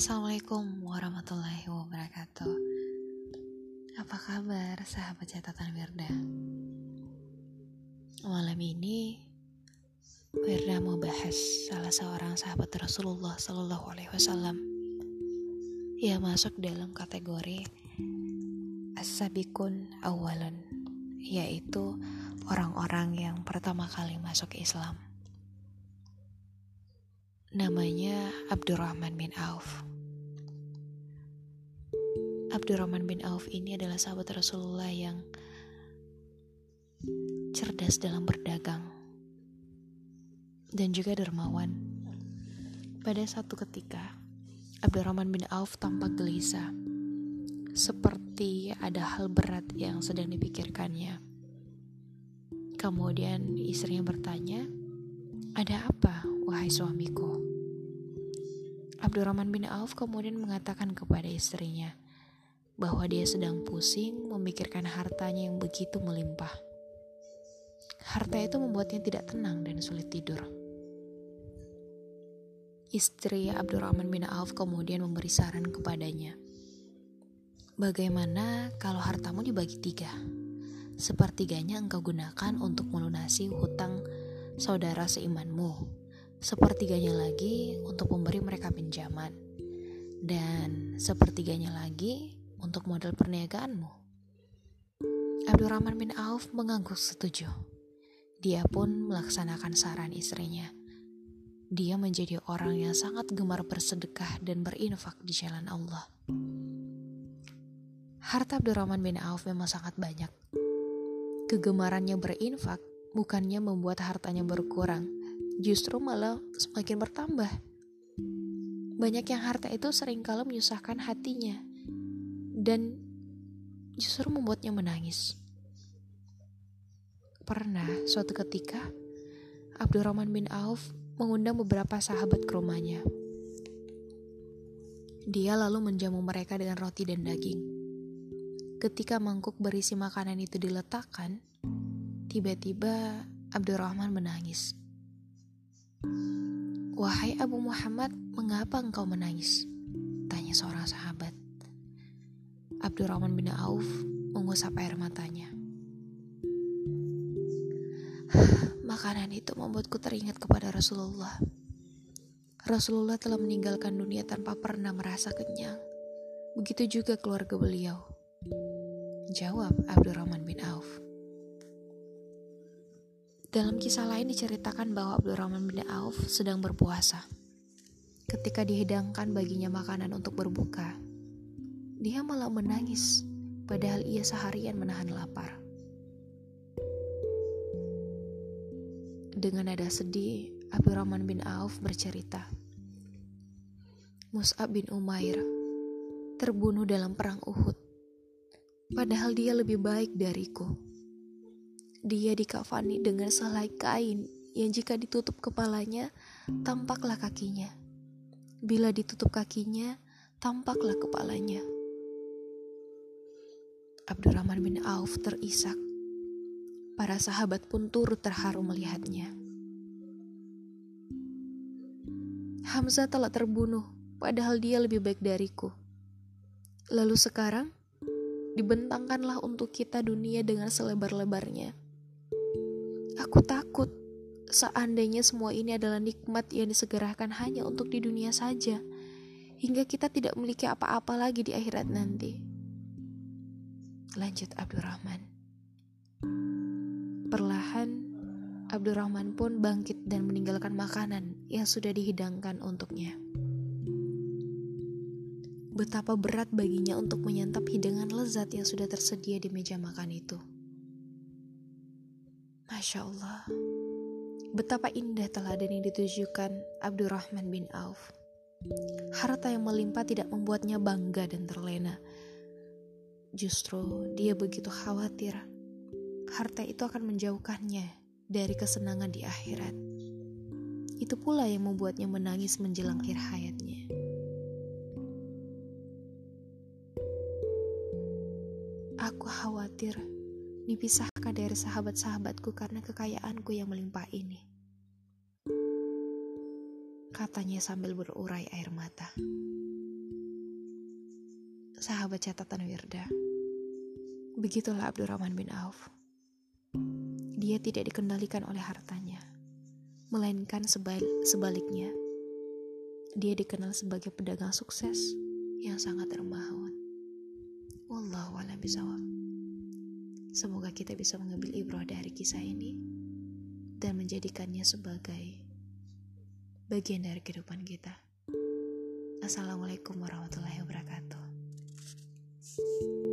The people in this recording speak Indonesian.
Assalamualaikum warahmatullahi wabarakatuh Apa kabar sahabat catatan Wirda? Malam ini Wirda mau bahas salah seorang sahabat Rasulullah Sallallahu Alaihi Wasallam Ia masuk dalam kategori As-Sabikun Awalun Yaitu orang-orang yang pertama kali masuk Islam Namanya Abdurrahman bin Auf. Abdurrahman bin Auf ini adalah sahabat Rasulullah yang cerdas dalam berdagang dan juga dermawan. Pada satu ketika, Abdurrahman bin Auf tampak gelisah, seperti ada hal berat yang sedang dipikirkannya. Kemudian istrinya bertanya, "Ada apa, wahai suamiku?" Abdurrahman bin Auf kemudian mengatakan kepada istrinya bahwa dia sedang pusing memikirkan hartanya yang begitu melimpah. Harta itu membuatnya tidak tenang dan sulit tidur. Istri Abdurrahman bin Auf kemudian memberi saran kepadanya. Bagaimana kalau hartamu dibagi tiga? Sepertiganya engkau gunakan untuk melunasi hutang saudara seimanmu sepertiganya lagi untuk memberi mereka pinjaman, dan sepertiganya lagi untuk modal perniagaanmu. Abdurrahman bin Auf mengangguk setuju. Dia pun melaksanakan saran istrinya. Dia menjadi orang yang sangat gemar bersedekah dan berinfak di jalan Allah. Harta Abdurrahman bin Auf memang sangat banyak. Kegemarannya berinfak bukannya membuat hartanya berkurang, justru malah semakin bertambah. Banyak yang harta itu sering kalau menyusahkan hatinya dan justru membuatnya menangis. Pernah suatu ketika Abdurrahman bin Auf mengundang beberapa sahabat ke rumahnya. Dia lalu menjamu mereka dengan roti dan daging. Ketika mangkuk berisi makanan itu diletakkan, tiba-tiba Abdurrahman menangis. Wahai Abu Muhammad, mengapa engkau menangis? Tanya seorang sahabat. Abdurrahman bin Auf mengusap air matanya. Makanan itu membuatku teringat kepada Rasulullah. Rasulullah telah meninggalkan dunia tanpa pernah merasa kenyang. Begitu juga keluarga beliau. Jawab Abdurrahman bin Auf. Dalam kisah lain diceritakan bahwa Abdurrahman bin Auf sedang berpuasa. Ketika dihidangkan baginya makanan untuk berbuka, dia malah menangis, padahal ia seharian menahan lapar. Dengan nada sedih, Abdurrahman bin Auf bercerita, Mus'ab bin Umair terbunuh dalam perang Uhud, padahal dia lebih baik dariku. Dia dikafani dengan selai kain yang jika ditutup kepalanya, tampaklah kakinya. Bila ditutup kakinya, tampaklah kepalanya. Abdurrahman bin Auf terisak. Para sahabat pun turut terharu melihatnya. Hamzah telah terbunuh, padahal dia lebih baik dariku. Lalu sekarang, dibentangkanlah untuk kita dunia dengan selebar-lebarnya Aku takut seandainya semua ini adalah nikmat yang disegerakan hanya untuk di dunia saja, hingga kita tidak memiliki apa-apa lagi di akhirat nanti. Lanjut Abdurrahman. Perlahan, Abdurrahman pun bangkit dan meninggalkan makanan yang sudah dihidangkan untuknya. Betapa berat baginya untuk menyantap hidangan lezat yang sudah tersedia di meja makan itu. Masya Allah, betapa indah teladan yang ditujukan Abdurrahman bin Auf. Harta yang melimpah tidak membuatnya bangga dan terlena. Justru dia begitu khawatir harta itu akan menjauhkannya dari kesenangan di akhirat. Itu pula yang membuatnya menangis menjelang akhir hayatnya. Aku khawatir dipisahkan dari sahabat-sahabatku karena kekayaanku yang melimpah ini. Katanya sambil berurai air mata. Sahabat catatan Wirda. Begitulah Abdurrahman bin Auf. Dia tidak dikendalikan oleh hartanya, melainkan sebal sebaliknya. Dia dikenal sebagai pedagang sukses yang sangat dermawan. Wallahu a'lam bishawab. Semoga kita bisa mengambil ibrah dari kisah ini dan menjadikannya sebagai bagian dari kehidupan kita. Assalamualaikum warahmatullahi wabarakatuh. Thank you.